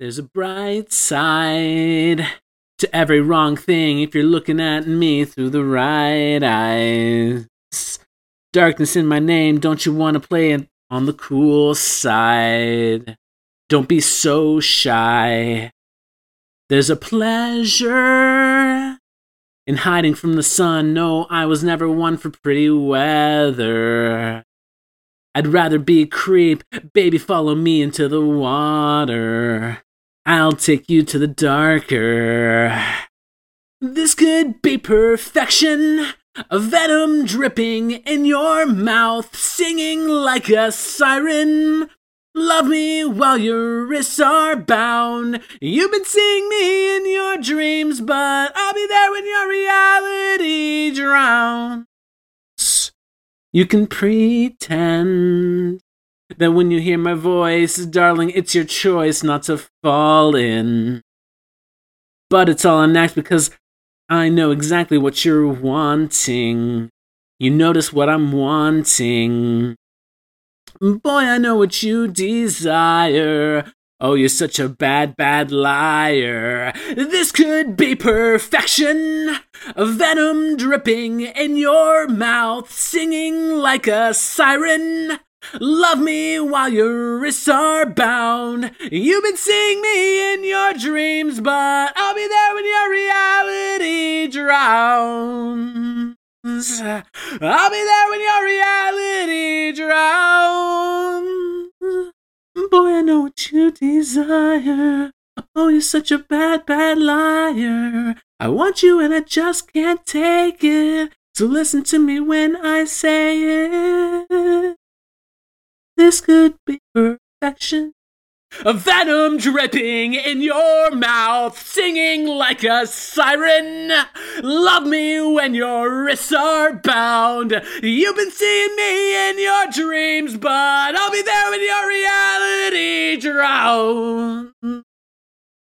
There's a bright side to every wrong thing if you're looking at me through the right eyes. Darkness in my name, don't you want to play on the cool side? Don't be so shy. There's a pleasure in hiding from the sun. No, I was never one for pretty weather. I'd rather be a creep. Baby, follow me into the water. I'll take you to the darker. This could be perfection. A venom dripping in your mouth, singing like a siren. Love me while your wrists are bound. You've been seeing me in your dreams, but I'll be there when your reality drowns. You can pretend that when you hear my voice, darling, it's your choice not to fall in. But it's all an act because I know exactly what you're wanting. You notice what I'm wanting. Boy, I know what you desire. Oh, you're such a bad, bad liar. This could be perfection. Venom dripping in your mouth, singing like a siren. Love me while your wrists are bound. You've been seeing me in your dreams, but I'll be there when your reality drowns. I'll be there when your reality drowns. Boy, I know what you desire. Oh, you're such a bad, bad liar. I want you and I just can't take it. So listen to me when I say it. This could be perfection. A venom dripping in your mouth, singing like a siren. Love me when your wrists are bound. You've been seeing me in your dreams, but I'll be there when your reality drowns.